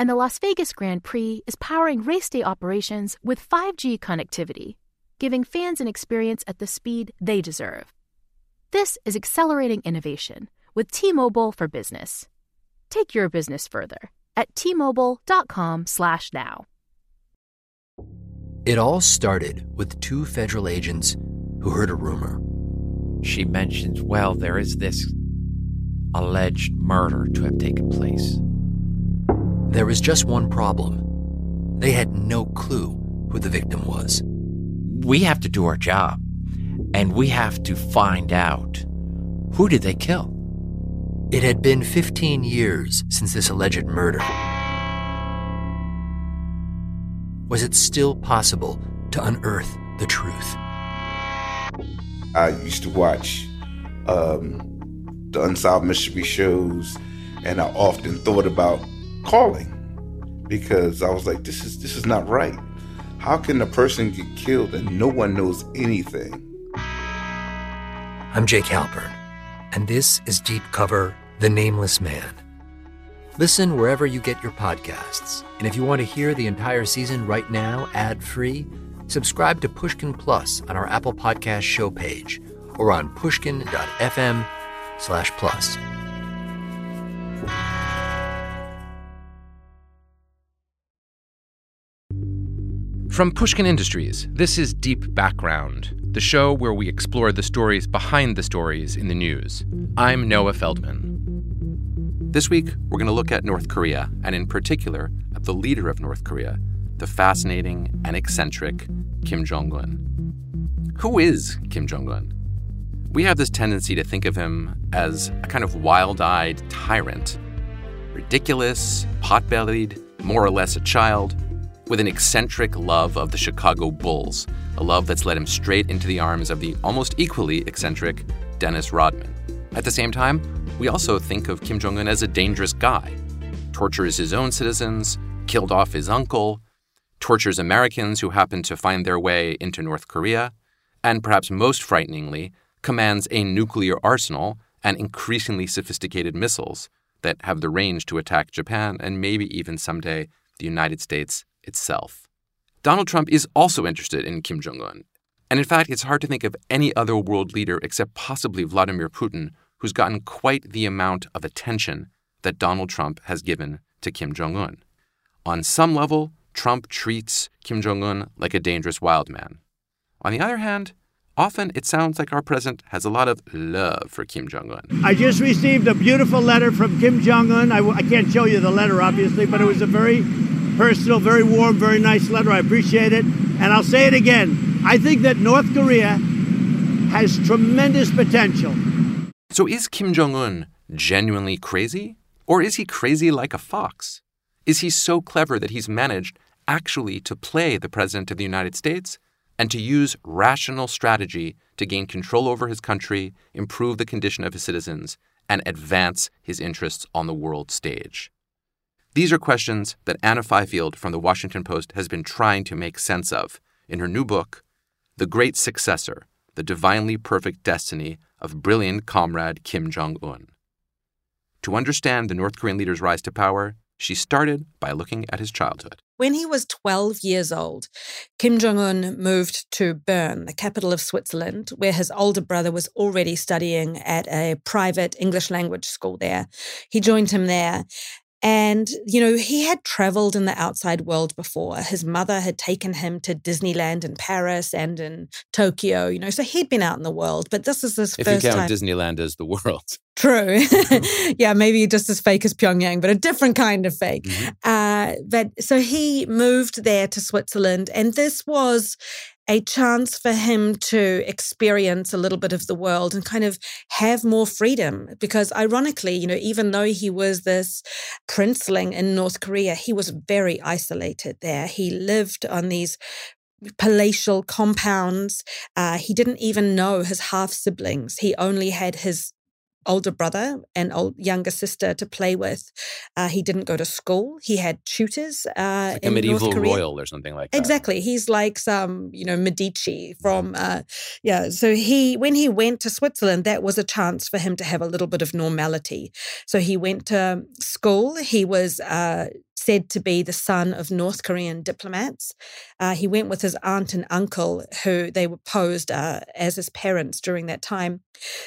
And the Las Vegas Grand Prix is powering race day operations with 5G connectivity, giving fans an experience at the speed they deserve. This is accelerating innovation with T-Mobile for Business. Take your business further at t-mobile.com/now. It all started with two federal agents who heard a rumor. She mentions, well, there is this alleged murder to have taken place. There was just one problem. They had no clue who the victim was. We have to do our job, and we have to find out who did they kill? It had been 15 years since this alleged murder. Was it still possible to unearth the truth? I used to watch um, the Unsolved Mystery shows, and I often thought about calling because I was like, "This is this is not right. How can a person get killed and no one knows anything?" I'm Jake Halpern, and this is Deep Cover The Nameless Man. Listen wherever you get your podcasts. And if you want to hear the entire season right now, ad free, subscribe to Pushkin Plus on our Apple Podcast show page or on pushkin.fm slash plus. From Pushkin Industries, this is Deep Background, the show where we explore the stories behind the stories in the news. I'm Noah Feldman. This week, we're going to look at North Korea, and in particular, at the leader of North Korea, the fascinating and eccentric Kim Jong un. Who is Kim Jong un? We have this tendency to think of him as a kind of wild eyed tyrant, ridiculous, pot bellied, more or less a child, with an eccentric love of the Chicago Bulls, a love that's led him straight into the arms of the almost equally eccentric Dennis Rodman. At the same time, we also think of Kim Jong un as a dangerous guy. Tortures his own citizens, killed off his uncle, tortures Americans who happen to find their way into North Korea, and perhaps most frighteningly, commands a nuclear arsenal and increasingly sophisticated missiles that have the range to attack Japan and maybe even someday the United States itself. Donald Trump is also interested in Kim Jong un. And in fact, it's hard to think of any other world leader except possibly Vladimir Putin who's gotten quite the amount of attention that Donald Trump has given to Kim Jong un. On some level, Trump treats Kim Jong un like a dangerous wild man. On the other hand, often it sounds like our president has a lot of love for Kim Jong un. I just received a beautiful letter from Kim Jong un. I, I can't show you the letter, obviously, but it was a very personal, very warm, very nice letter. I appreciate it. And I'll say it again I think that North Korea has tremendous potential. So is Kim Jong un genuinely crazy? Or is he crazy like a fox? Is he so clever that he's managed actually to play the President of the United States and to use rational strategy to gain control over his country, improve the condition of his citizens, and advance his interests on the world stage? These are questions that Anna Fifield from the Washington Post has been trying to make sense of in her new book, The Great Successor The Divinely Perfect Destiny of brilliant comrade Kim Jong un. To understand the North Korean leader's rise to power, she started by looking at his childhood. When he was 12 years old, Kim Jong un moved to Bern, the capital of Switzerland, where his older brother was already studying at a private English language school there. He joined him there. And, you know, he had traveled in the outside world before. His mother had taken him to Disneyland in Paris and in Tokyo, you know, so he'd been out in the world. But this is his if first you count time. Disneyland as the world. True. yeah, maybe just as fake as Pyongyang, but a different kind of fake. Mhm. Uh, but so he moved there to Switzerland, and this was a chance for him to experience a little bit of the world and kind of have more freedom. Because ironically, you know, even though he was this princeling in North Korea, he was very isolated there. He lived on these palatial compounds. Uh, he didn't even know his half siblings. He only had his older brother and old younger sister to play with. Uh, he didn't go to school. He had tutors uh, Like a in medieval royal or something like that. Exactly. He's like some, you know, Medici from, uh, yeah. So he, when he went to Switzerland, that was a chance for him to have a little bit of normality. So he went to school. He was uh, said to be the son of North Korean diplomats. Uh, he went with his aunt and uncle, who they were posed uh, as his parents during that time.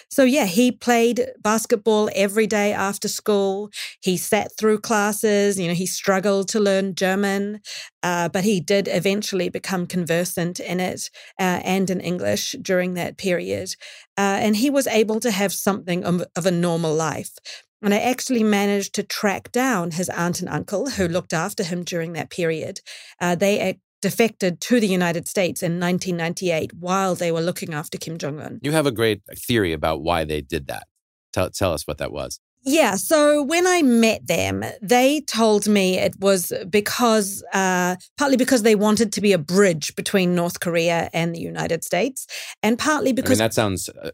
So, yeah, he played basketball every day after school. He sat through classes. You know, he struggled to learn German, uh, but he did eventually become conversant in it uh, and in English during that period. Uh, and he was able to have something of, of a normal life. And I actually managed to track down his aunt and uncle who looked after him during that period. Uh, they defected to the United States in 1998 while they were looking after Kim Jong un. You have a great theory about why they did that. Tell, tell us what that was. Yeah. So when I met them, they told me it was because, uh, partly because they wanted to be a bridge between North Korea and the United States, and partly I mean, because that sounds, uh,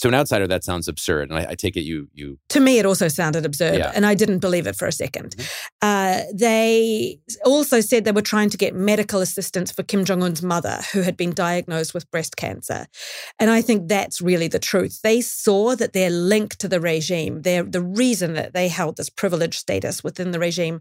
to an outsider, that sounds absurd. And I, I take it you, you to me it also sounded absurd, Yeah. and I didn't believe it for a 2nd Mhm. Uh, they also said they were trying to get medical assistance for Kim Jong Un's mother, who had been diagnosed with breast cancer, and I think that's really the truth. They saw that their link to the regime, their the reason that they held this privileged status within the regime,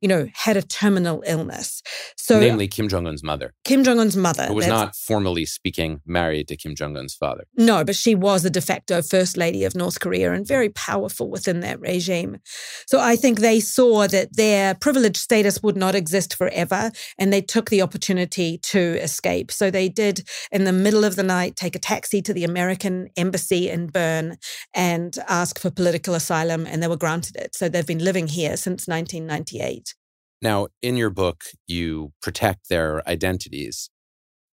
you know, had a terminal illness. So namely Kim Jong un's mother, Kim Jong Un's mother who was not formally speaking married to Kim Jong un's father. no, but she was a de facto first lady of North Korea and very powerful within that regime. So I think they saw that their privileged status would not exist forever and they took the opportunity to escape. So they did, in the middle of the night, take a taxi to the American embassy in Bern and ask for political asylum, and they were granted it. So they've been living here since 1998. Now, in your book, you protect their identities,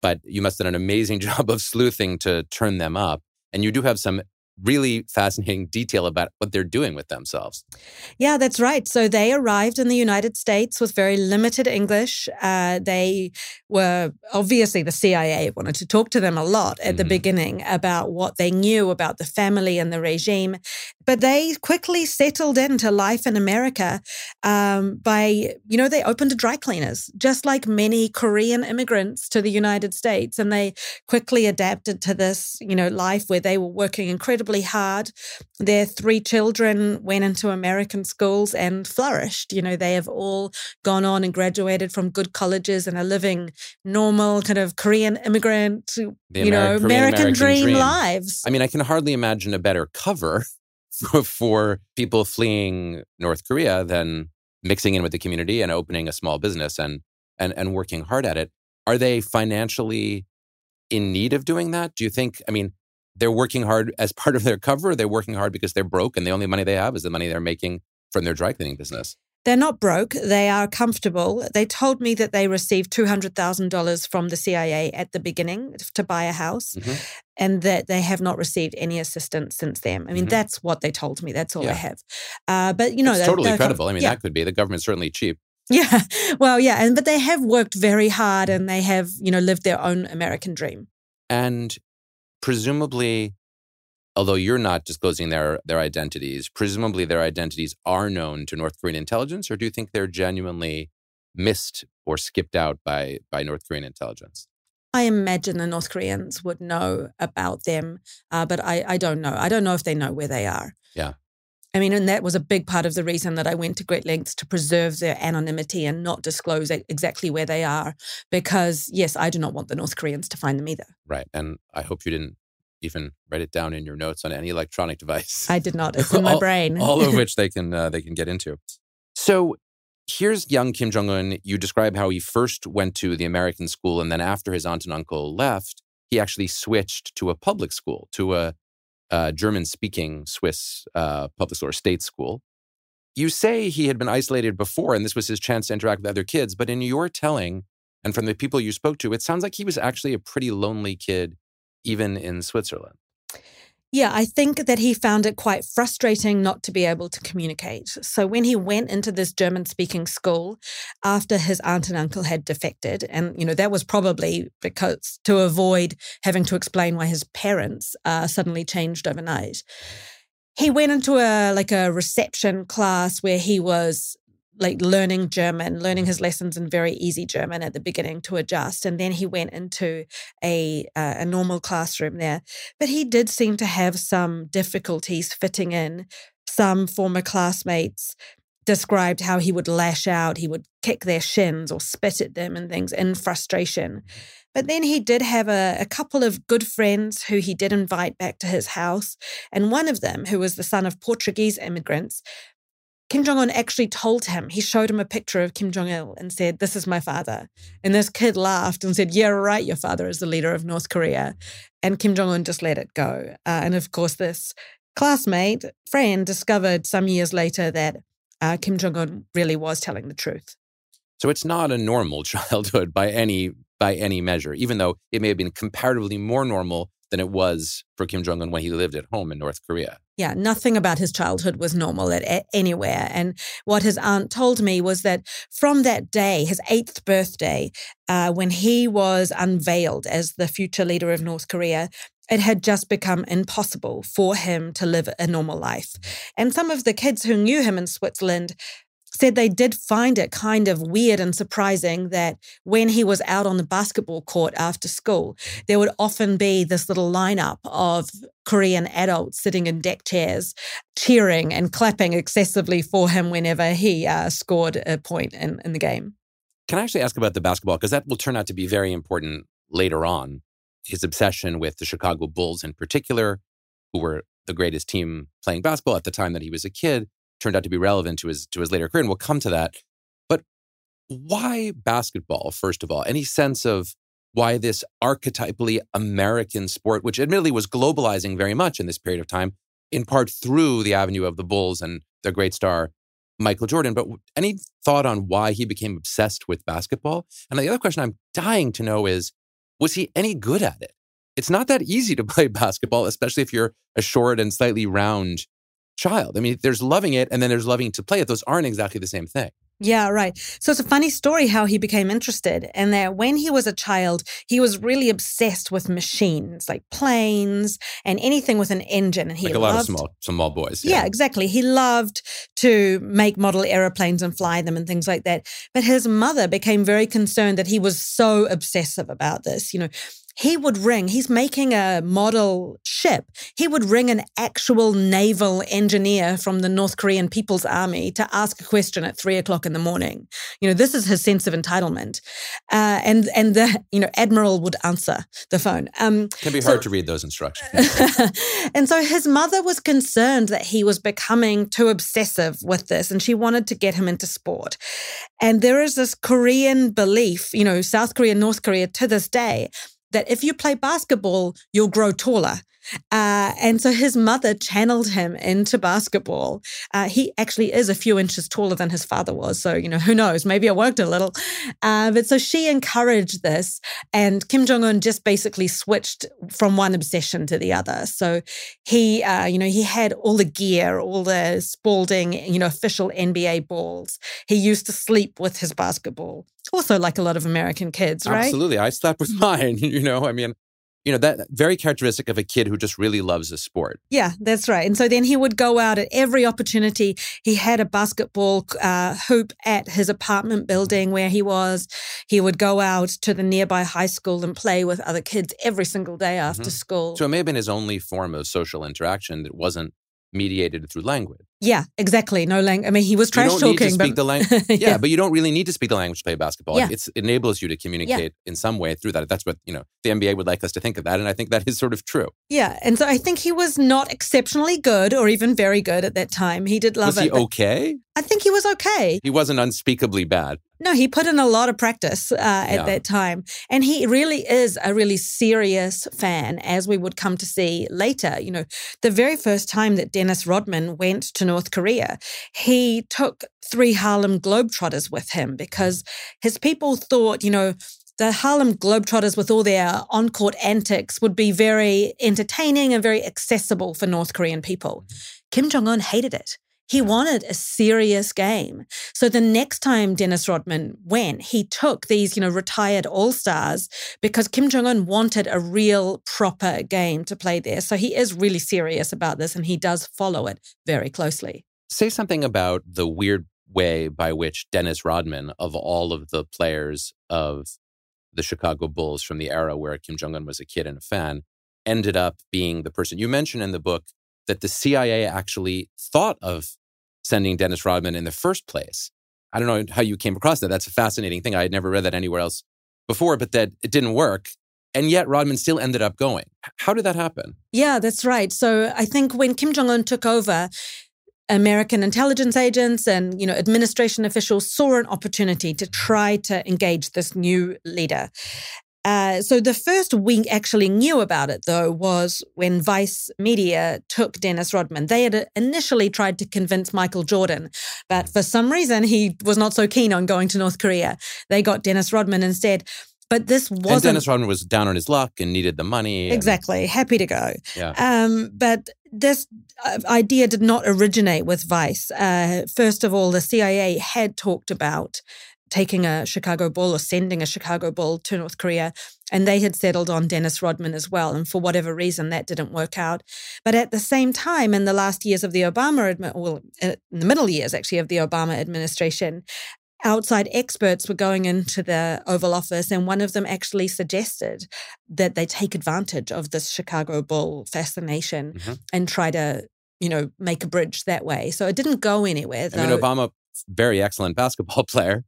but you must have done an amazing job of sleuthing to turn them up. And you do have some really fascinating detail about what they're doing with themselves. Yeah, that's right. So they arrived in the United States with very limited English. Uh, they were obviously the CIA wanted to talk to them a lot at the Mhm. beginning about what they knew about the family and the regime. But they quickly settled into life in America um, by, you know, they opened a dry cleaners, just like many Korean immigrants to the United States. And they quickly adapted to this, you know, life where they were working incredibly hard. Their three children went into American schools and flourished. You know, they have all gone on and graduated from good colleges and are living normal kind of Korean immigrant, The you know, Ameri- Korean American, dream, dream. lives. I mean, I can hardly imagine a better cover for, people fleeing North Korea than mixing in with the community and opening a small business and and and working hard at it. Are they financially in need of doing that? Do you think? I mean, they're working hard as part of their cover. They're working hard because they're broke and the only money they have is the money they're making from their dry cleaning business. They're not broke. They are comfortable. They told me that they received $200,000 from the CIA at the beginning to buy a house Mhm. and that they have not received any assistance since then. I mean, Mhm. that's what they told me. That's all Yeah. I have. Uh, but, you know, it's they're- totally credible. I mean, yeah. that could be the government's certainly cheap. Yeah. Well, yeah. And, but they have worked very hard and they have, you know, lived their own American dream. And presumably, although you're not disclosing their their identities, presumably their identities are known to North Korean intelligence, or do you think they're genuinely missed or skipped out by by North Korean intelligence? I imagine the North Koreans would know about them, uh, but I, I don't know. I don't know if they know where they are. Yeah. I mean, and that was a big part of the reason that I went to great lengths to preserve their anonymity and not disclose exactly where they are. Because, yes, I do not want the North Koreans to find them either. Right. And I hope you didn't even write it down in your notes on any electronic device. I did not. It's in my All- brain. all of which they can uh, they can get into. So here's young Kim Jong un. You describe how he first went to the American school, and then after his aunt and uncle left, he actually switched to a public school, to a, a German speaking Swiss uh, public school or state school. You say he had been isolated before, and this was his chance to interact with other kids, but in your telling, and from the people you spoke to, it sounds like he was actually a pretty lonely kid, even in Switzerland. Yeah, I think that he found it quite frustrating not to be able to communicate. So when he went into this German speaking school after his aunt and uncle had defected, and you know that was probably because to avoid having to explain why his parents uh, suddenly changed overnight. He went into a like a reception class where he was like learning German, learning his lessons in very easy German at the beginning to adjust, and then he went into a uh, a normal classroom there. But he did seem to have some difficulties fitting in. Some former classmates described how he would lash out, he would kick their shins or spit at them and things in frustration. But then he did have a, a, couple of good friends who he did invite back to his house. And one of them, who was the son of Portuguese immigrants, Kim Jong un actually told him, he showed him a picture of Kim Jong il and said, This is my father. And this kid laughed and said, Yeah, right, your father is the leader of North Korea. And Kim Jong un just let it go. Uh, and of course, this classmate, friend, discovered some years later that uh, Kim Jong un really was telling the truth. So it's not a normal childhood by any by any measure, even though it may have been comparatively more normal than it was for Kim Jong un when he lived at home in North Korea. Yeah, nothing about his childhood was normal at, at, anywhere. And what his aunt told me was that from that day, his eighth birthday, uh, when he was unveiled as the future leader of North Korea, it had just become impossible for him to live a normal life. And some of the kids who knew him in Switzerland said they did find it kind of weird and surprising that when he was out on the basketball court after school, there would often be this little lineup of Korean adults sitting in deck chairs, cheering and clapping excessively for him whenever he uh, scored a point in, in the game. Can I actually ask about the basketball? Because that will turn out to be very important later on. His obsession with the Chicago Bulls in particular, who were the greatest team playing basketball at the time that he was a kid turned out to be relevant to his to his later career, and we'll come to that. But why basketball? First of all, any sense of why this archetypally American sport, which admittedly was globalizing very much in this period of time, in part through the avenue of the Bulls and their great star Michael Jordan. But any thought on why he became obsessed with basketball? And the other question I'm dying to know is, was he any good at it? It's not that easy to play basketball, especially if you're a short and slightly round child. I mean, there's loving it and then there's loving to play it. Those aren't exactly the same thing. Yeah, right. So it's a funny story how he became interested. And that when he was a child, he was really obsessed with machines, like planes and anything with an engine. And he like a loved, lot of small small boys. Yeah. yeah, exactly. He loved to make model aeroplanes and fly them and things like that. But his mother became very concerned that he was so obsessive about this. You know, he would ring, he's making a model ship. He would ring an actual naval engineer from the North Korean People's Army to ask a question at three o'clock in the morning. You know, this is his sense of entitlement. Uh, and and the, you know, Admiral would answer the phone. Um, Can be hard so, to read those instructions. and so his mother was concerned that he was becoming too obsessive with this and she wanted to get him into sport. And there is this Korean belief, you know, South Korea, North Korea to this day that if you play basketball, you'll grow taller. Uh, and so his mother channeled him into basketball. Uh, he actually is a few inches taller than his father was. So, you know, who knows? Maybe it worked a little. Uh, but so she encouraged this. And Kim Jong un just basically switched from one obsession to the other. So he, uh, you know, he had all the gear, all the Spalding, you know, official NBA balls. He used to sleep with his basketball. Also, like a lot of American kids, right? Absolutely. I slept with mine. You know, I mean, you know that very characteristic of a kid who just really loves a sport. Yeah that's right. And so then he would go out at every opportunity. He had a basketball uh, hoop at his apartment building where he was. He would go out to the nearby high school and play with other kids every single day after mm-hmm. school. So it may have been his only form of social interaction that wasn't mediated through language. Yeah, exactly. No language. I mean, he was trash talking, but the lang- yeah, yeah, but you don't really need to speak the language to play basketball. Yeah. It's, it enables you to communicate yeah. in some way through that. That's what you know. The NBA would like us to think of that, and I think that is sort of true. Yeah, and so I think he was not exceptionally good or even very good at that time. He did love was it. Was he okay? I think he was okay. He wasn't unspeakably bad. No, he put in a lot of practice uh, at Yeah. that time. And he really is a really serious fan, as we would come to see later. You know, the very first time that Dennis Rodman went to North Korea, he took three Harlem Globetrotters with him because his people thought, you know, the Harlem Globetrotters, with all their on court antics, would be very entertaining and very accessible for North Korean people. Kim Jong un hated it. He wanted a serious game. So the next time Dennis Rodman went, he took these, you know, retired all stars because Kim Jong un wanted a real proper game to play there. So he is really serious about this and he does follow it very closely. Say something about the weird way by which Dennis Rodman, of all of the players of the Chicago Bulls from the era where Kim Jong un was a kid and a fan, ended up being the person. You mention in the book that the CIA actually thought of sending Dennis Rodman in the first place. I don't know how you came across that. That's a fascinating thing. I had never read that anywhere else before, but that it didn't work. And yet Rodman still ended up going. How did that happen? Yeah, that's right. So I think when Kim Jong Un took over, American intelligence agents and you know administration officials saw an opportunity to try to engage this new leader. Uh, so the first we actually knew about it, though, was when Vice Media took Dennis Rodman. They had initially tried to convince Michael Jordan, but for some reason he was not so keen on going to North Korea. They got Dennis Rodman instead. But this wasn't and Dennis Rodman was down on his luck and needed the money. and- exactly happy to go. yeah. Um, but this uh, idea did not originate with Vice. Uh, first of all, the CIA had talked about taking a Chicago Bull or sending a Chicago Bull to North Korea, and they had settled on Dennis Rodman as well. And for whatever reason, that didn't work out. But at the same time, in the last years of the Obama, admi- well, in the middle years actually of the Obama administration, outside experts were going into the Oval Office, and one of them actually suggested that they take advantage of this Chicago Bull fascination Mhm. and try to, you know, make a bridge that way. So it didn't go anywhere. I mean, though. Obama, very excellent basketball player,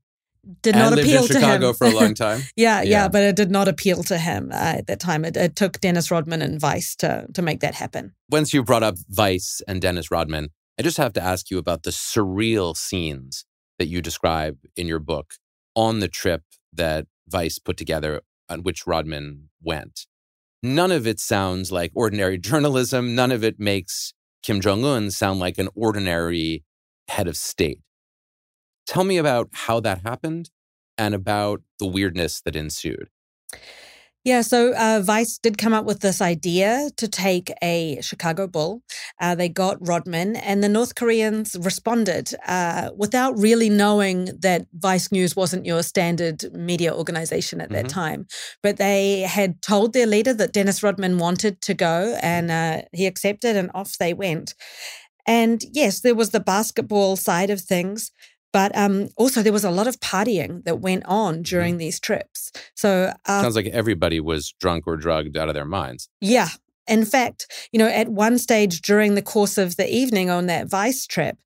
did and not lived appeal in to Chicago him for a long time. yeah, yeah, Yeah. but it did not appeal to him uh, at that time. It, it took Dennis Rodman and Vice to to make that happen. Once you brought up Vice and Dennis Rodman, I just have to ask you about the surreal scenes that you describe in your book on the trip that Vice put together on which Rodman went. None of it sounds like ordinary journalism. None of it makes Kim Jong un sound like an ordinary head of state. Tell me about how that happened and about the weirdness that ensued. Yeah, so uh, Vice did come up with this idea to take a Chicago Bull. Uh, they got Rodman, and the North Koreans responded uh, without really knowing that Vice News wasn't your standard media organization at that Mhm. time. But they had told their leader that Dennis Rodman wanted to go, and uh, he accepted, and off they went. And yes, there was the basketball side of things. But um, also, there was a lot of partying that went on during these trips. So, uh, Sounds like everybody was drunk or drugged out of their minds. yeah. In fact, you know, at one stage during the course of the evening on that Vice trip,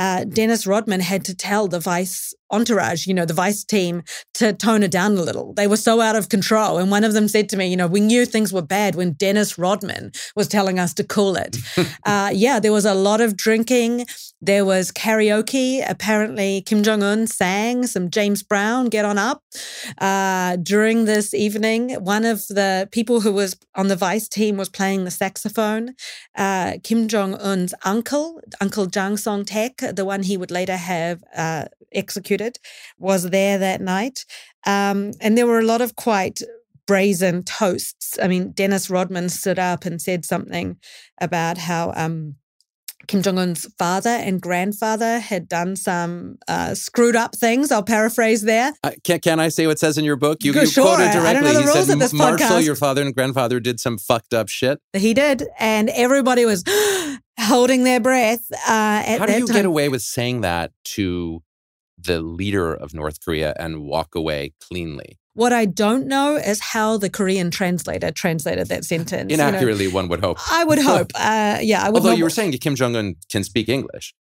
uh, Dennis Rodman had to tell the Vice entourage, you know, the Vice team to tone it down a little. They were so out of control. And one of them said to me, you know, we knew things were bad when Dennis Rodman was telling us to cool it. uh, yeah, there was a lot of drinking. There was karaoke. Apparently, Kim Jong un sang some James Brown, Get On Up. Uh, during this evening, one of the people who was on the Vice team was playing the saxophone. Uh, Kim Jong un's uncle, Uncle Jang Song Taek, the one he would later have uh, executed, was there that night. Um, and there were a lot of quite brazen toasts. I mean, Dennis Rodman stood up and said something about how. Um, Kim Jong Un's father and grandfather had done some uh, screwed up things. I'll paraphrase there. Uh, can, can I say what it says in your book? You, you sure. quoted I don't directly. know the he rules said, this Marshal, podcast." your father and grandfather did some fucked up shit. He did, and everybody was holding their breath. Uh, at How do you time. get away with saying that to the leader of North Korea and walk away cleanly? What I don't know is how the Korean translator translated that sentence. you know. Inaccurately, one would hope. I would hope. Uh, yeah, I would. Although you were saying Kim Jong Un can speak English.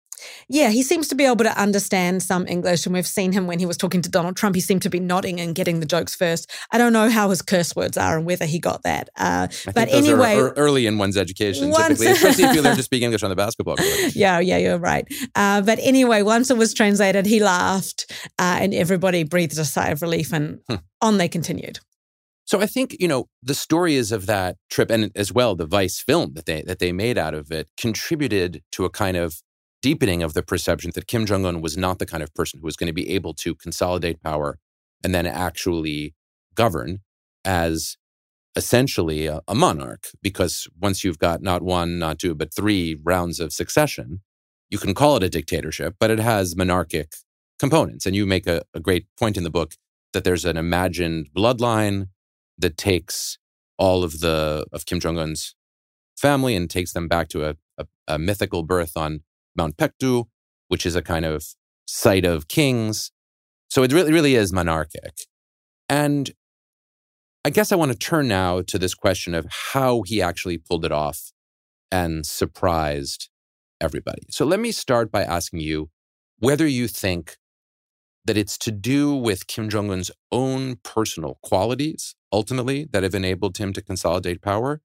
Yeah, he seems to be able to understand some English, and we've seen him when he was talking to Donald Trump. He seemed to be nodding and getting the jokes first. I don't know how his curse words are and whether he got that. Uh, but anyway, early in one's education, once, typically, especially if you learn to speak English on the basketball court. Yeah, yeah, you're right. Uh, but anyway, once it was translated, he laughed, uh, and everybody breathed a sigh of relief, and hmm. on they continued. So I think you know the stories of that trip, and as well the Vice film that they that they made out of it, contributed to a kind of deepening of the perception that Kim Jong un was not the kind of person who was going to be able to consolidate power and then actually govern as essentially a, a, monarch. Because once you've got not one, not two, but three rounds of succession, you can call it a dictatorship, but it has monarchic components. And you make a, a great point in the book that there's an imagined bloodline that takes all of the of Kim Jong Un's family and takes them back to a, a, a mythical birth on Mount Paektu, which is a kind of site of kings. So it really, really is monarchic. And I guess I want to turn now to this question of how he actually pulled it off and surprised everybody. So let me start by asking you whether you think that it's to do with Kim Jong un's own personal qualities, ultimately, that have enabled him to consolidate power,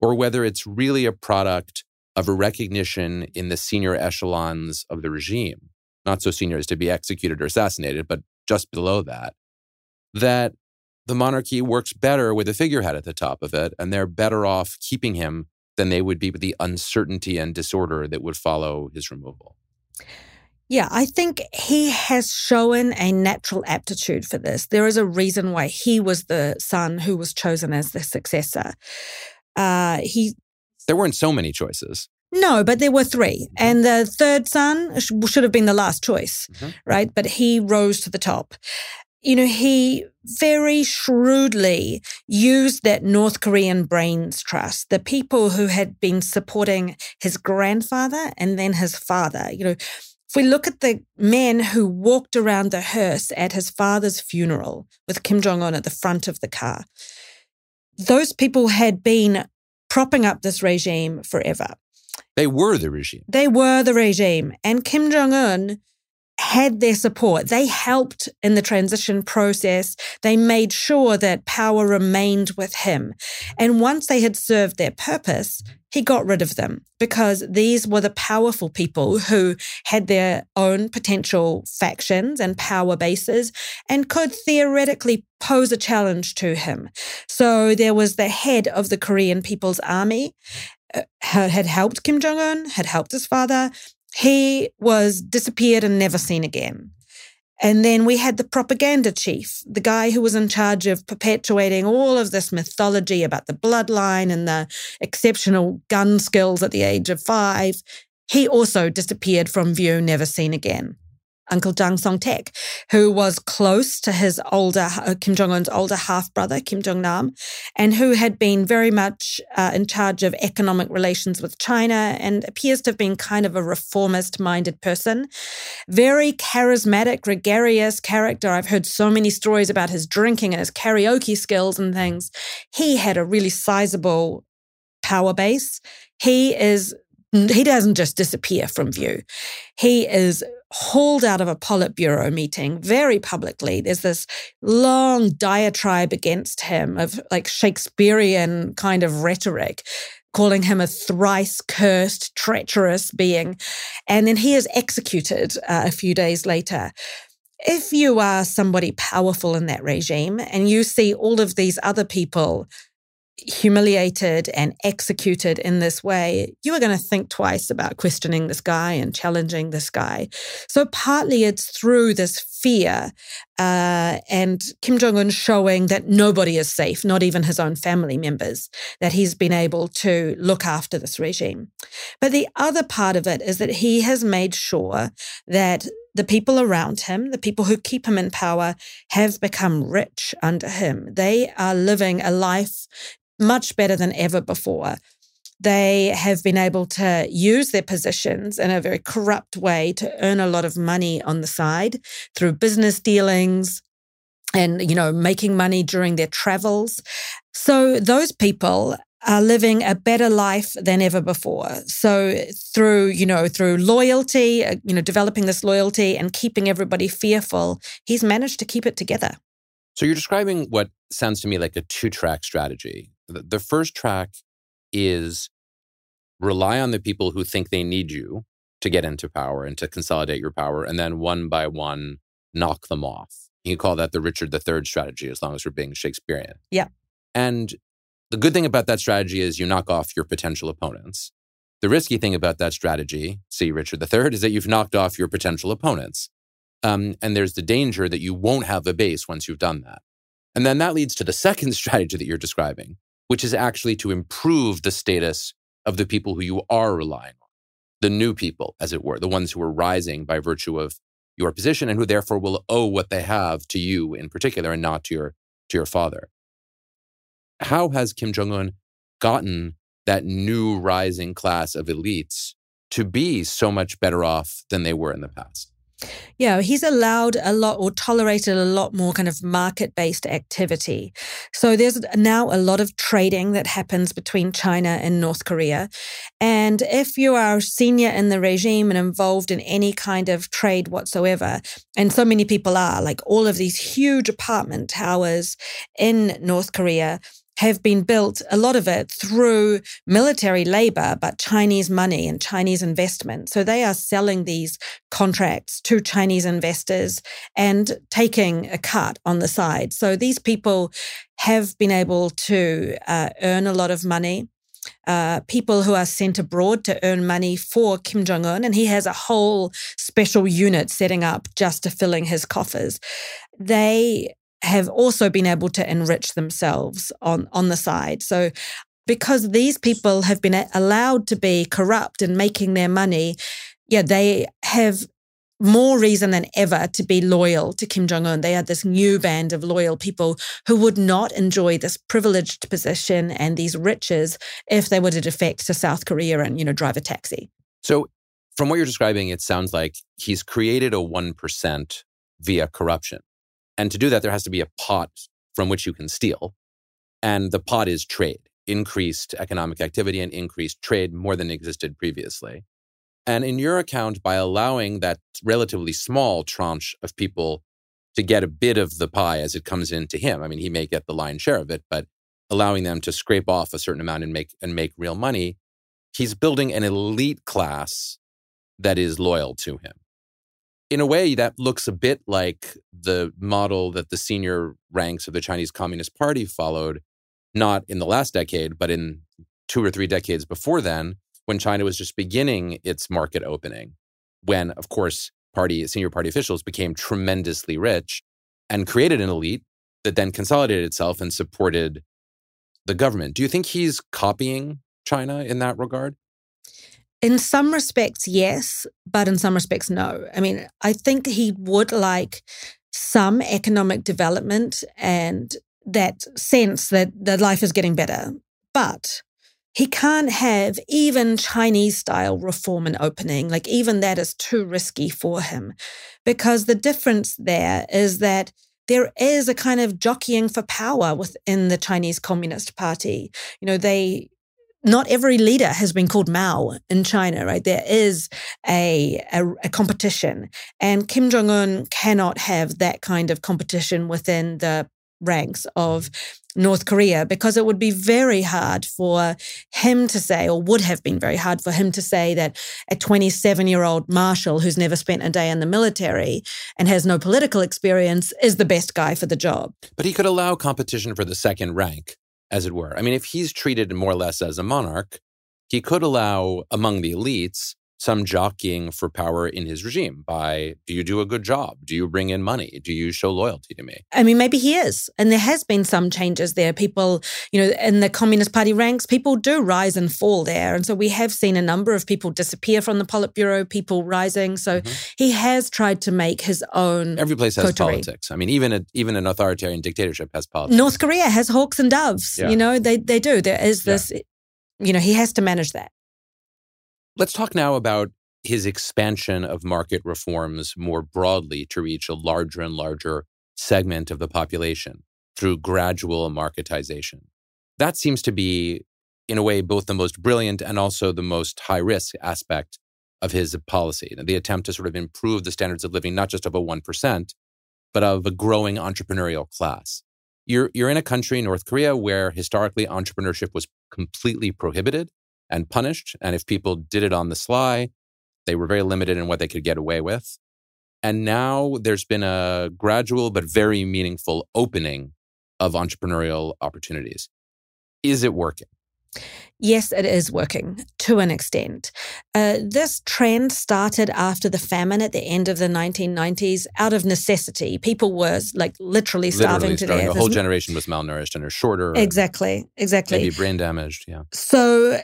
or whether it's really a product of a recognition in the senior echelons of the regime, not so senior as to be executed or assassinated, but just below that, that the monarchy works better with a figurehead at the top of it, and they're better off keeping him than they would be with the uncertainty and disorder that would follow his removal. Yeah, I think he has shown a natural aptitude for this. There is a reason why he was the son who was chosen as the successor. Uh, he there weren't so many choices. No, but there were three. Mm-hmm. And the third son should have been the last choice, mm-hmm. right? But he rose to the top. You know, he very shrewdly used that North Korean brains trust, the people who had been supporting his grandfather and then his father. You know, if we look at the men who walked around the hearse at his father's funeral with Kim Jong un at the front of the car, those people had been propping up this regime forever. They were the regime. They were the regime. And Kim Jong un had their support. They helped in the transition process. They made sure that power remained with him. And once they had served their purpose, he got rid of them because these were the powerful people who had their own potential factions and power bases and could theoretically pose a challenge to him. So there was the head of the Korean People's Army uh, had helped Kim Jong un, had helped his father. He was disappeared and never seen again. And then we had the propaganda chief, the guy who was in charge of perpetuating all of this mythology about the bloodline and the exceptional gun skills at the age of five. He also disappeared from view, never seen again. Uncle Jang Song Taek, who was close to his older uh, Kim Jong Un's older half brother Kim Jong Nam, and who had been very much uh, in charge of economic relations with China and appears to have been kind of a reformist minded person. Very charismatic, gregarious character. I've heard so many stories about his drinking and his karaoke skills and things. He had a really sizable power base. He is he doesn't just disappear from view. He is hauled out of a Politburo meeting very publicly. There's this long diatribe against him of like Shakespearean kind of rhetoric, calling him a thrice cursed, treacherous being. And then he is executed uh, a few days later. If you are somebody powerful in that regime and you see all of these other people humiliated and executed in this way, you are going to think twice about questioning this guy and challenging this guy. So, partly it's through this fear uh, and Kim Jong un showing that nobody is safe, not even his own family members, that he's been able to look after this regime. But the other part of it is that he has made sure that the people around him, the people who keep him in power, have become rich under him. They are living a life much better than ever before. They have been able to use their positions in a very corrupt way to earn a lot of money on the side through business dealings and, you know, making money during their travels. So those people are living a better life than ever before. So through, you know, through loyalty, uh, you know, developing this loyalty and keeping everybody fearful, he's managed to keep it together. So you're describing what sounds to me like a two-track strategy. The, first track is rely on the people who think they need you to get into power and to consolidate your power, and then one by one knock them off. You can call that the Richard III strategy, as long as we're being Shakespearean. Yeah. And the good thing about that strategy is you knock off your potential opponents. The risky thing about that strategy, see Richard III, is that you've knocked off your potential opponents. Um, and there's the danger that you won't have a base once you've done that. And then that leads to the second strategy that you're describing, which is actually to improve the status of the people who you are relying on, the new people, as it were, the ones who are rising by virtue of your position and who therefore will owe what they have to you in particular and not to your to your father. How has Kim Jong Un gotten that new rising class of elites to be so much better off than they were in the past? Yeah, he's allowed a lot or tolerated a lot more kind of market based activity. So there's now a lot of trading that happens between China and North Korea. And if you are senior in the regime and involved in any kind of trade whatsoever, and so many people are, like all of these huge apartment towers in North Korea, have been built, a lot of it through military labor, but Chinese money and Chinese investment. So they are selling these contracts to Chinese investors and taking a cut on the side. So these people have been able to uh, earn a lot of money. Uh, people who are sent abroad to earn money for Kim Jong un, and he has a whole special unit setting up just to filling his coffers. They have also been able to enrich themselves on, on the side. So because these people have been allowed to be corrupt and making their money, yeah, they have more reason than ever to be loyal to Kim Jong un. They are this new band of loyal people who would not enjoy this privileged position and these riches if they were to defect to South Korea and, you know, drive a taxi. So, from what you're describing, it sounds like he's created a 1% via corruption. And to do that, there has to be a pot from which you can steal. And the pot is trade, increased economic activity and increased trade more than existed previously. And in your account, by allowing that relatively small tranche of people to get a bit of the pie as it comes into him, I mean, he may get the lion's share of it, but allowing them to scrape off a certain amount and make and make real money, he's building an elite class that is loyal to him in a way, that looks a bit like the model that the senior ranks of the Chinese Communist Party followed, not in the last decade, but in two or three decades before then, when China was just beginning its market opening. When, of course, party senior party officials became tremendously rich and created an elite that then consolidated itself and supported the government. Do you think he's copying China in that regard? In some respects, yes, but in some respects, no. I mean, I think he would like some economic development and that sense that, that life is getting better. But he can't have even Chinese style reform and opening. Like, even that is too risky for him because the difference there is that there is a kind of jockeying for power within the Chinese Communist Party. You know, they not every leader has been called Mao in China, right? There is a, a, a competition, and Kim Jong Un cannot have that kind of competition within the ranks of North Korea because it would be very hard for him to say, or would have been very hard for him to say that a 27 year old marshal who's never spent a day in the military and has no political experience is the best guy for the job. But he could allow competition for the second rank as it were. I mean, if he's treated more or less as a monarch, he could allow among the elites some jockeying for power in his regime by do you do a good job? Do you bring in money? Do you show loyalty to me? I mean, maybe he is. And there has been some changes there. People, you know, in the Communist Party ranks, people do rise and fall there. And so we have seen a number of people disappear from the Politburo, people rising. So mm-hmm. he has tried to make his own. Every place has coterie. politics. I mean, even a, even an authoritarian dictatorship has politics. North Korea has hawks and doves. Yeah. You know, they, they do. There is this, yeah. you know, he has to manage that. Let's talk now about his expansion of market reforms more broadly to reach a larger and larger segment of the population through gradual marketization. That seems to be in a way, both the most brilliant and also the most high risk aspect of his policy. The attempt to sort of improve the standards of living, not just of a 1%, but of a growing entrepreneurial class. You're, you're in a country, North Korea, where historically entrepreneurship was completely prohibited and punished. And if people did it on the sly, they were very limited in what they could get away with. And now there's been a gradual but very meaningful opening of entrepreneurial opportunities. Is it working? Yes, it is working to an extent. Uh, this trend started after the famine at the end of the 1990s out of necessity. People were like literally starving literally to starving. death. A whole generation was malnourished and are shorter. Exactly, exactly. Maybe brain damaged. Yeah. So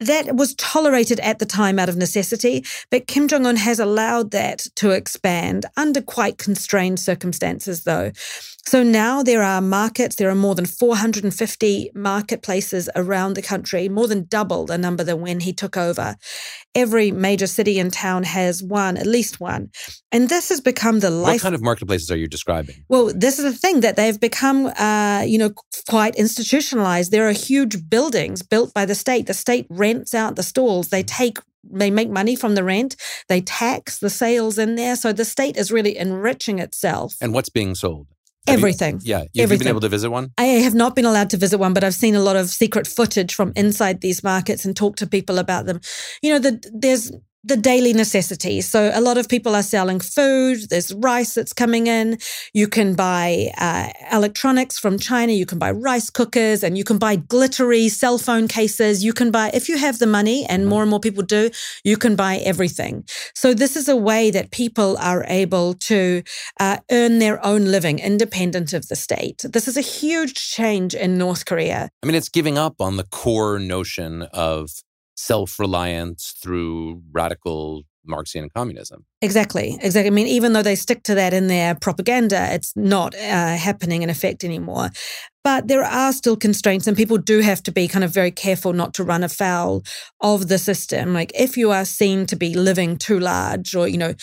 that was tolerated at the time out of necessity, but Kim Jong un has allowed that to expand under quite constrained circumstances, though. So now there are markets, there are more than 450 marketplaces around the country, more than double the number than when he took over. Every major city and town has one, at least one. And this has become the life. What kind of marketplaces are you describing? Well, this is the thing that they've become, uh, you know, quite institutionalized. There are huge buildings built by the state. The state rents out the stalls. They take they make money from the rent. They tax the sales in there. So the state is really enriching itself. And what's being sold? Everything. You, yeah. You've Everything. been able to visit one? I have not been allowed to visit one, but I've seen a lot of secret footage from inside these markets and talked to people about them. You know, the, there's the daily necessities. So a lot of people are selling food. There's rice that's coming in. You can buy uh, electronics from China. You can buy rice cookers and you can buy glittery cell phone cases. You can buy, if you have the money, and more and more people do, you can buy everything. So this is a way that people are able to uh, earn their own living independent of the state. This is a huge change in North Korea. I mean, it's giving up on the core notion of self reliance through radical Marxian communism. Exactly, exactly. I mean, even though they stick to that in their propaganda, it's not uh, happening in effect anymore. But there are still constraints, and people do have to be kind of very careful not to run afoul of the system. Like, if you are seen to be living too large, or, you know,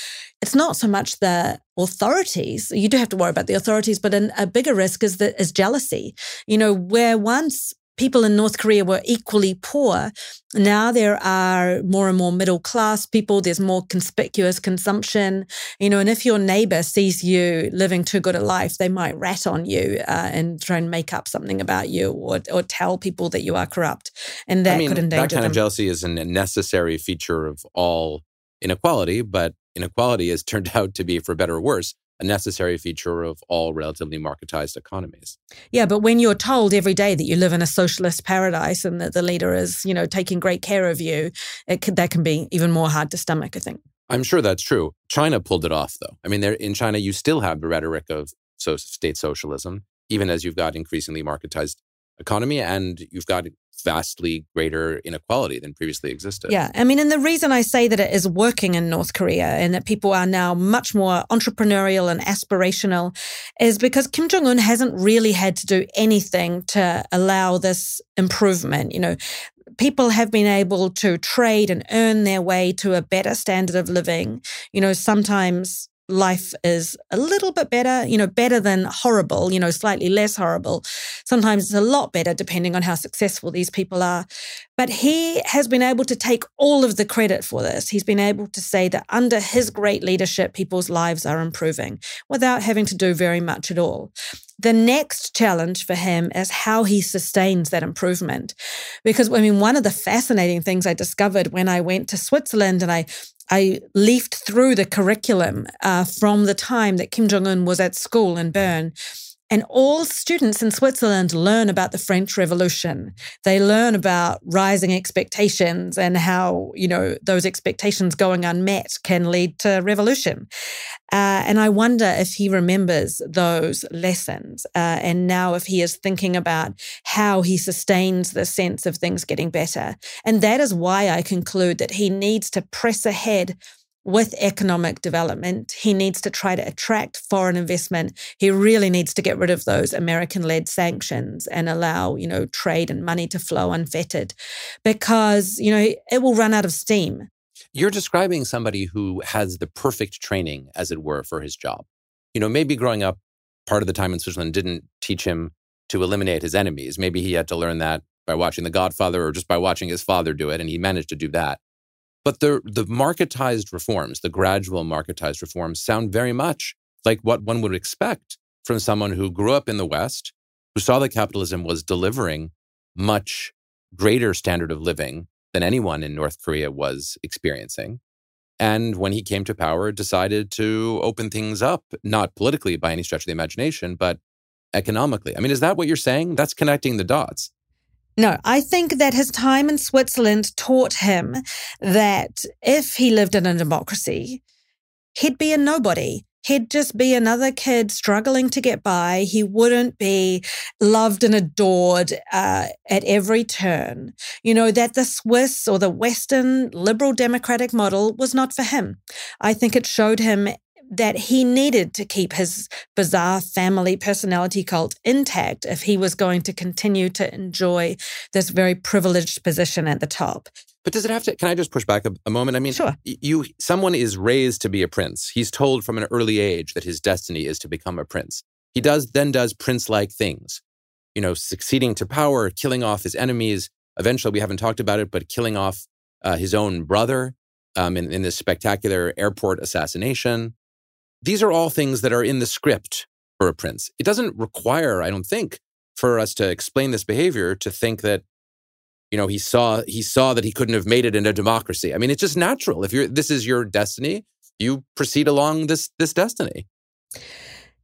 it's not so much the authorities. You do have to worry about the authorities, but an, a bigger risk is, the, is jealousy. You know, where once people in North Korea were equally poor. Now there are more and more middle class people. There's more conspicuous consumption, you know, and if your neighbor sees you living too good a life, they might rat on you uh, and try and make up something about you or, or tell people that you are corrupt. And that I mean, could endanger that kind them. of jealousy is a necessary feature of all inequality, but inequality has turned out to be, for better or worse, a necessary feature of all relatively marketized economies. Yeah, but when you're told every day that you live in a socialist paradise and that the leader is, you know, taking great care of you, it could, that can be even more hard to stomach, I think. I'm sure that's true. China pulled it off, though. I mean, there, in China, you still have the rhetoric of so, state socialism, even as you've got increasingly marketized economy and you've got vastly greater inequality than previously existed. Yeah. I mean, and the reason I say that it is working in North Korea and that people are now much more entrepreneurial and aspirational is because Kim Jong un hasn't really had to do anything to allow this improvement. You know, people have been able to trade and earn their way to a better standard of living. You know, sometimes life is a little bit better, you know, better than horrible, you know, slightly less horrible. Sometimes it's a lot better depending on how successful these people are. But he has been able to take all of the credit for this. He's been able to say that under his great leadership, people's lives are improving without having to do very much at all. The next challenge for him is how he sustains that improvement. Because, I mean, one of the fascinating things I discovered when I went to Switzerland and I I leafed through the curriculum uh, from the time that Kim Jong un was at school in Bern. And all students in Switzerland learn about the French Revolution. They learn about rising expectations and how, you know, those expectations going unmet can lead to revolution. Uh, and I wonder if he remembers those lessons. Uh, and now if he is thinking about how he sustains the sense of things getting better. And that is why I conclude that he needs to press ahead with economic development. He needs to try to attract foreign investment. He really needs to get rid of those American led sanctions and allow, you know, trade and money to flow unfettered because, you know, it will run out of steam. You're describing somebody who has the perfect training, as it were, for his job. You know, maybe growing up part of the time in Switzerland didn't teach him to eliminate his enemies. Maybe he had to learn that by watching The Godfather or just by watching his father do it, and he managed to do that. But the the marketized reforms, the gradual marketized reforms, sound very much like what one would expect from someone who grew up in the West, who saw that capitalism was delivering much greater standard of living than anyone in North Korea was experiencing. And when he came to power, decided to open things up, not politically by any stretch of the imagination, but economically. I mean, is that what you're saying? That's connecting the dots. No, I think that his time in Switzerland taught him that if he lived in a democracy, he'd be a nobody. He'd just be another kid struggling to get by. He wouldn't be loved and adored uh, at every turn. You know, that the Swiss or the Western liberal democratic model was not for him. I think it showed him that he needed to keep his bizarre family personality cult intact if he was going to continue to enjoy this very privileged position at the top. But does it have to? Can I just push back a, a moment? I mean, sure. You, someone is raised to be a prince. He's told from an early age that his destiny is to become a prince. He does then does prince-like things, you know, succeeding to power, killing off his enemies. Eventually, we haven't talked about it, but killing off uh, his own brother um, in, in this spectacular airport assassination. These are all things that are in the script for a prince. It doesn't require, I don't think, for us to explain this behavior to think that you know he saw he saw that he couldn't have made it in a democracy. I mean, it's just natural. If you're this is your destiny, you proceed along this this destiny.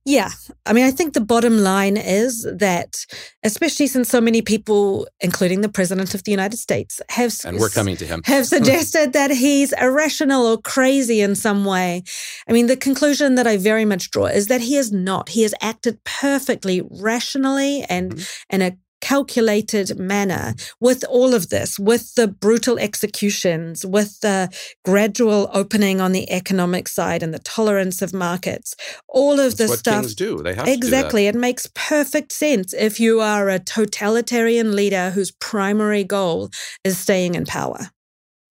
Yeah. I mean, I think the bottom line is that, especially since so many people, including the President of the United States, have and we're coming to him have suggested that he's irrational or crazy in some way. I mean, the conclusion that I very much draw is that he is not. He has acted perfectly rationally and mm-hmm. in a calculated manner with all of this, with the brutal executions, with the gradual opening on the economic side and the tolerance of markets, all of this stuff. do. They have exactly. It makes perfect sense if you are a totalitarian leader whose primary goal is staying in power.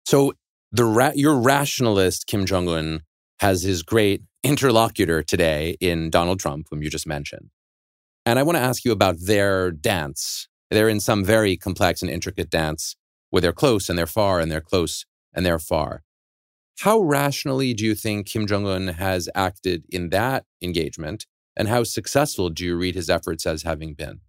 So the ra- your rationalist Kim Jong Un has his great interlocutor today in Donald Trump, whom you just mentioned. And I want to ask you about their dance. They're in some very complex and intricate dance where they're close and they're far and they're close and they're far. How rationally do you think Kim Jong un has acted in that engagement? And how successful do you read his efforts as having been?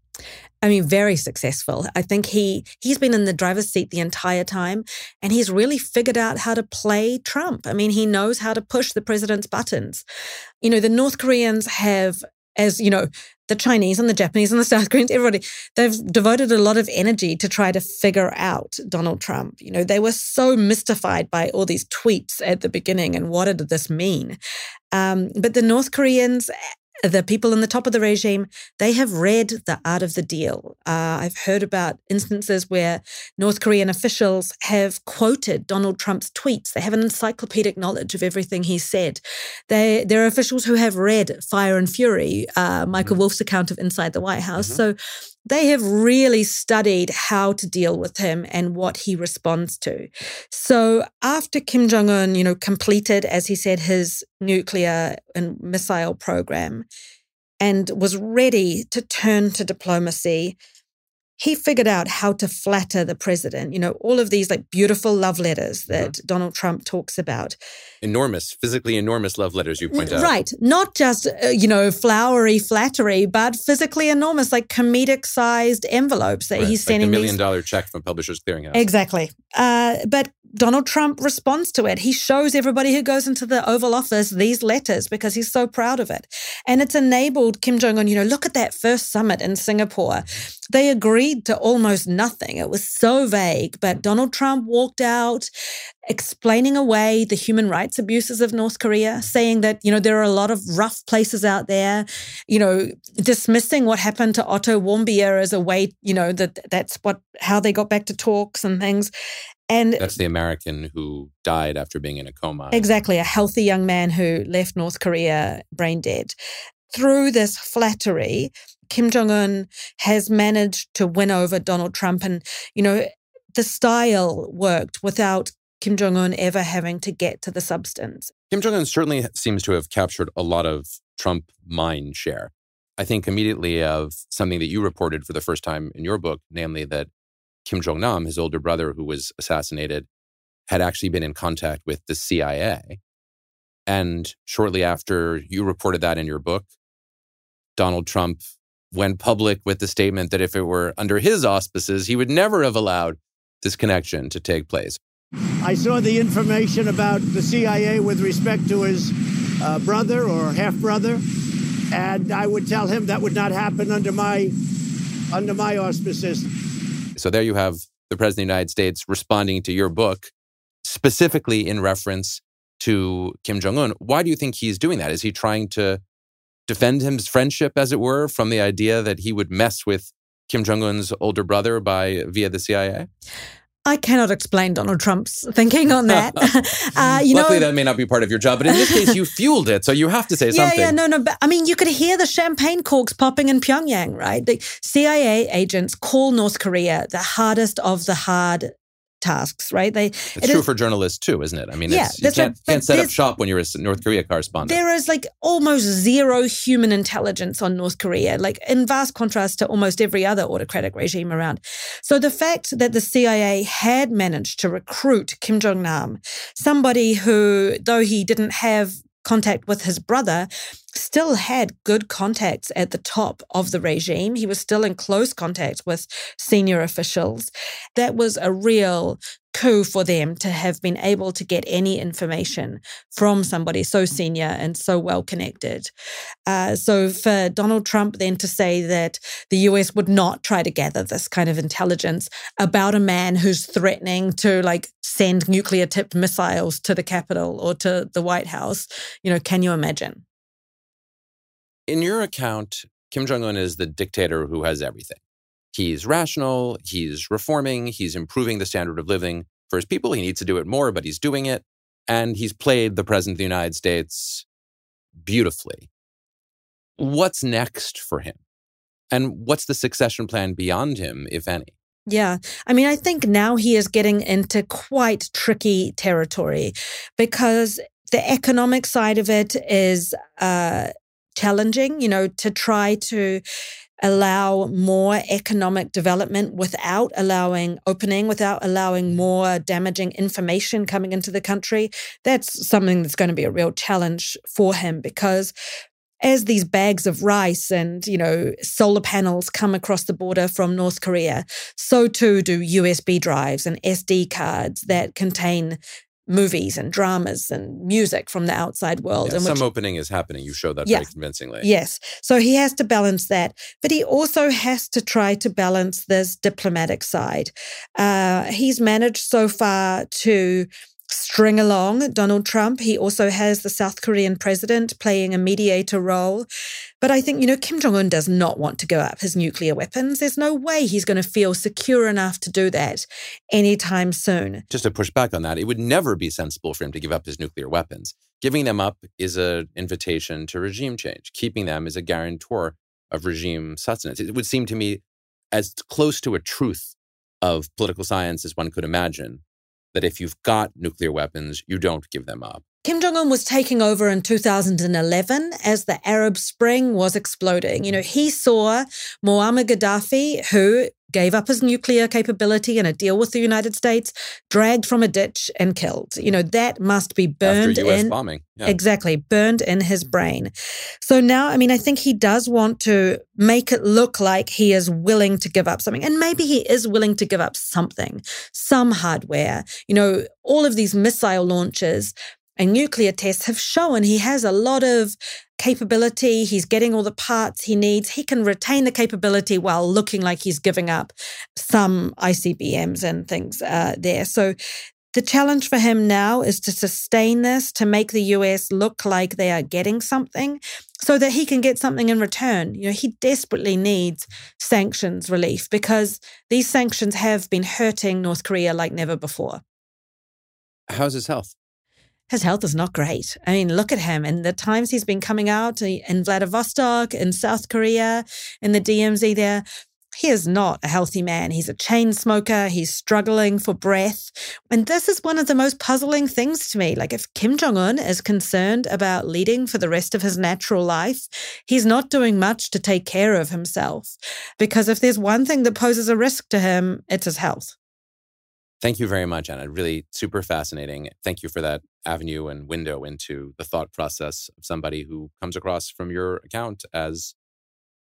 I mean, very successful. I think he he's been in the driver's seat the entire time, and he's really figured out how to play Trump. I mean, he knows how to push the president's buttons. You know, the North Koreans have as you know the chinese and the japanese and the south koreans everybody they've devoted a lot of energy to try to figure out donald trump. You know they were so mystified by all these tweets at the beginning and what did this mean? Um, but the north koreans the people in the top of the regime, they have read The Art of the Deal. Uh, I've heard about instances where North Korean officials have quoted Donald Trump's tweets. They have an encyclopedic knowledge of everything he said. They, there are officials who have read Fire and Fury, uh, Michael mm-hmm. Wolff's account of Inside the White House. Mm-hmm. So they have really studied how to deal with him and what he responds to. So after Kim Jong Un, you know, completed, as he said, his nuclear and missile program and was ready to turn to diplomacy, he figured out how to flatter the president. You know, all of these like beautiful love letters mm-hmm. that mm-hmm. Donald Trump talks about. Enormous, physically enormous love letters, you point out. Right. Not just, uh, you know, flowery flattery, but physically enormous, like comedic sized envelopes that right. he's sending. Like a million these... dollar check from Publishers Clearinghouse. Exactly. Uh, but Donald Trump responds to it. He shows everybody who goes into the Oval Office these letters because he's so proud of it. And it's enabled Kim Jong un, you know, look at that first summit in Singapore. They agreed to almost nothing. It was so vague, but Donald Trump walked out explaining away the human rights abuses of North Korea, saying that, you know, there are a lot of rough places out there, you know, dismissing what happened to Otto Warmbier as a way, you know, that that's what how they got back to talks and things. And that's the American who died after being in a coma. Exactly, a healthy young man who left North Korea brain dead. Through this flattery, Kim Jong un has managed to win over Donald Trump. And, you know, the style worked without Kim Jong un ever having to get to the substance. Kim Jong un certainly seems to have captured a lot of Trump mind share. I think immediately of something that you reported for the first time in your book, namely that Kim Jong Nam, his older brother who was assassinated, had actually been in contact with the CIA. And shortly after you reported that in your book, Donald Trump went public with the statement that if it were under his auspices, he would never have allowed this connection to take place. I saw the information about the CIA with respect to his uh, brother or half brother, and I would tell him that would not happen under my under my auspices. So there you have the President of the United States responding to your book, specifically in reference to Kim Jong un. Why do you think he's doing that? Is he trying to defend his friendship, as it were, from the idea that he would mess with Kim Jong un's older brother by via the CIA? I cannot explain Donald Trump's thinking on that. uh, you Luckily, know, that may not be part of your job, but in this case, you fueled it, so you have to say yeah, something. Yeah, no, no. But I mean, you could hear the champagne corks popping in Pyongyang, right? The CIA agents call North Korea the hardest of the hard tasks, right? They it's it true is, for journalists too, isn't it? I mean, yeah, you can't, right. can't set up shop when you're a North Korea correspondent. There is like almost zero human intelligence on North Korea, like in vast contrast to almost every other autocratic regime around. So the fact that the CIA had managed to recruit Kim Jong Nam, somebody who, though he didn't have contact with his brother, still had good contacts at the top of the regime. He was still in close contact with senior officials. That was a real coup for them to have been able to get any information from somebody so senior and so well connected. Uh, so for Donald Trump then to say that the US would not try to gather this kind of intelligence about a man who's threatening to like send nuclear tipped missiles to the Capitol or to the White House, you know, can you imagine? In your account, Kim Jong un is the dictator who has everything. He's rational, he's reforming, he's improving the standard of living for his people. He needs to do it more, but he's doing it. And he's played the president of the United States beautifully. What's next for him? And what's the succession plan beyond him, if any? Yeah. I mean, I think now he is getting into quite tricky territory because the economic side of it is uh, challenging, you know, to try to allow more economic development without allowing opening, without allowing mm. more damaging information coming into the country. That's something that's going to be a real challenge for him because as these bags of rice and you know solar panels come across the border from North Korea, so too do USB drives and SD cards that contain movies and dramas and music from the outside world. Yeah, and some which, opening is happening. You show that yeah, very convincingly. Yes. So he has to balance that. But he also has to try to balance this diplomatic side. Uh, he's managed so far to string along Donald Trump. He also has the South Korean president playing a mediator role. But I think, you know, Kim Jong un does not want to give up his nuclear weapons. There's no way he's going to feel secure enough to do that anytime soon. Just to push back on that, it would never be sensible for him to give up his nuclear weapons. Giving them up is an invitation to regime change. Keeping them is a guarantor of regime sustenance. It would seem to me as close to a truth of political science as one could imagine that if you've got nuclear weapons, you don't give them up. Kim Jong un was taking over in 2011 as the Arab Spring was exploding. You know, he saw Muammar Gaddafi, who gave up his nuclear capability in a deal with the United States, dragged from a ditch and killed. You know, that must be burned After US in. bombing. Yeah. Exactly, burned in his brain. So now, I mean, I think he does want to make it look like he is willing to give up something. And maybe he is willing to give up something, some hardware. You know, all of these missile launches and nuclear tests have shown he has a lot of capability. He's getting all the parts he needs. He can retain the capability while looking like he's giving up some ICBMs and things uh, there. So the challenge for him now is to sustain this, to make the US look like they are getting something so that he can get something in return. You know, he desperately needs sanctions relief because these sanctions have been hurting North Korea like never before. How's his health? His health is not great. I mean, look at him and the times he's been coming out in Vladivostok, in South Korea, in the DMZ there. He is not a healthy man. He's a chain smoker. He's struggling for breath. And this is one of the most puzzling things to me. Like, if Kim Jong un is concerned about leading for the rest of his natural life, he's not doing much to take care of himself. Because if there's one thing that poses a risk to him, it's his health. Thank you very much, Anna. Really super fascinating. Thank you for that avenue and window into the thought process of somebody who comes across from your account as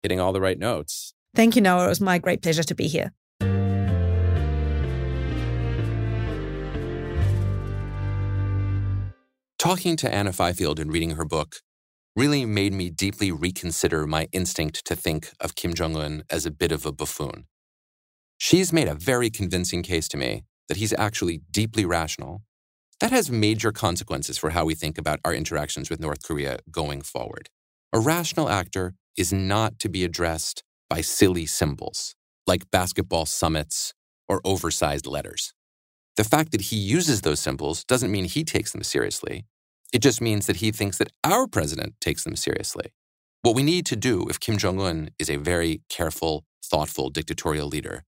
hitting all the right notes. Thank you, Noah. It was my great pleasure to be here. Talking to Anna Fifield and reading her book really made me deeply reconsider my instinct to think of Kim Jong un as a bit of a buffoon. She's made a very convincing case to me that he's actually deeply rational. That has major consequences for how we think about our interactions with North Korea going forward. A rational actor is not to be addressed by silly symbols like basketball summits or oversized letters. The fact that he uses those symbols doesn't mean he takes them seriously. It just means that he thinks that our president takes them seriously. What we need to do if Kim Jong un is a very careful, thoughtful dictatorial leader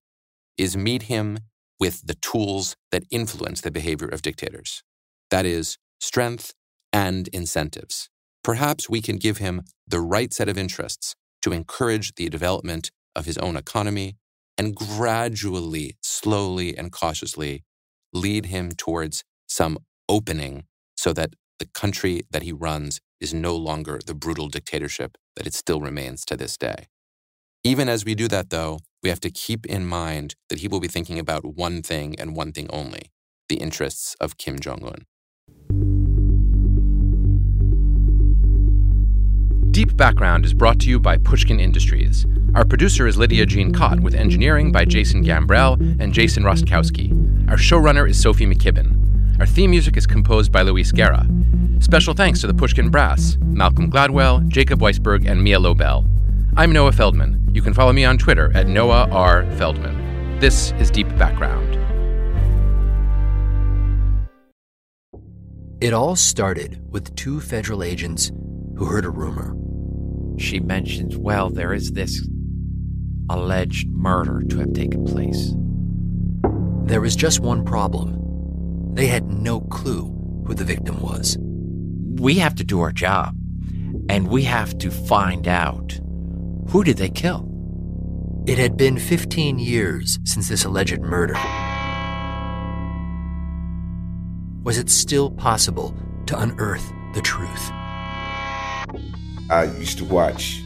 is meet him with the tools that influence the behavior of dictators. That is, strength and incentives. Perhaps we can give him the right set of interests to encourage the development of his own economy and gradually, slowly, and cautiously lead him towards some opening so that the country that he runs is no longer the brutal dictatorship that it still remains to this day. Even as we do that, though, we have to keep in mind that he will be thinking about one thing and one thing only the interests of Kim Jong un. Deep Background is brought to you by Pushkin Industries. Our producer is Lydia Jean Cott, with engineering by Jason Gambrell and Jason Rostkowski. Our showrunner is Sophie McKibben. Our theme music is composed by Luis Guerra. Special thanks to the Pushkin Brass, Malcolm Gladwell, Jacob Weisberg, and Mia Lobel. I'm Noah Feldman. You can follow me on Twitter at Noah R. Feldman. This is Deep Background. It all started with two federal agents who heard a rumor. She mentions, well, there is this alleged murder to have taken place. There was just one problem. They had no clue who the victim was. We have to do our job, and we have to find out who did they kill? It had been 15 years since this alleged murder. Was it still possible to unearth the truth? I used to watch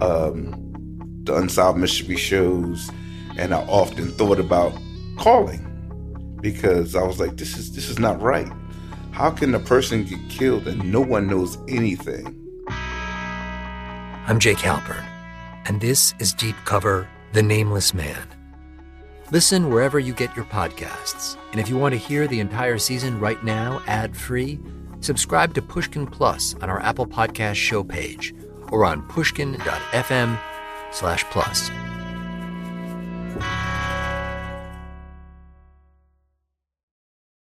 um, the Unsolved Mystery shows, and I often thought about calling because I was like, "This is this is not right. How can a person get killed and no one knows anything?" I'm Jake Halpern, and this is Deep Cover: The Nameless Man. Listen wherever you get your podcasts, and if you want to hear the entire season right now, ad-free subscribe to Pushkin Plus on our Apple Podcast show page or on pushkin.fm slash plus.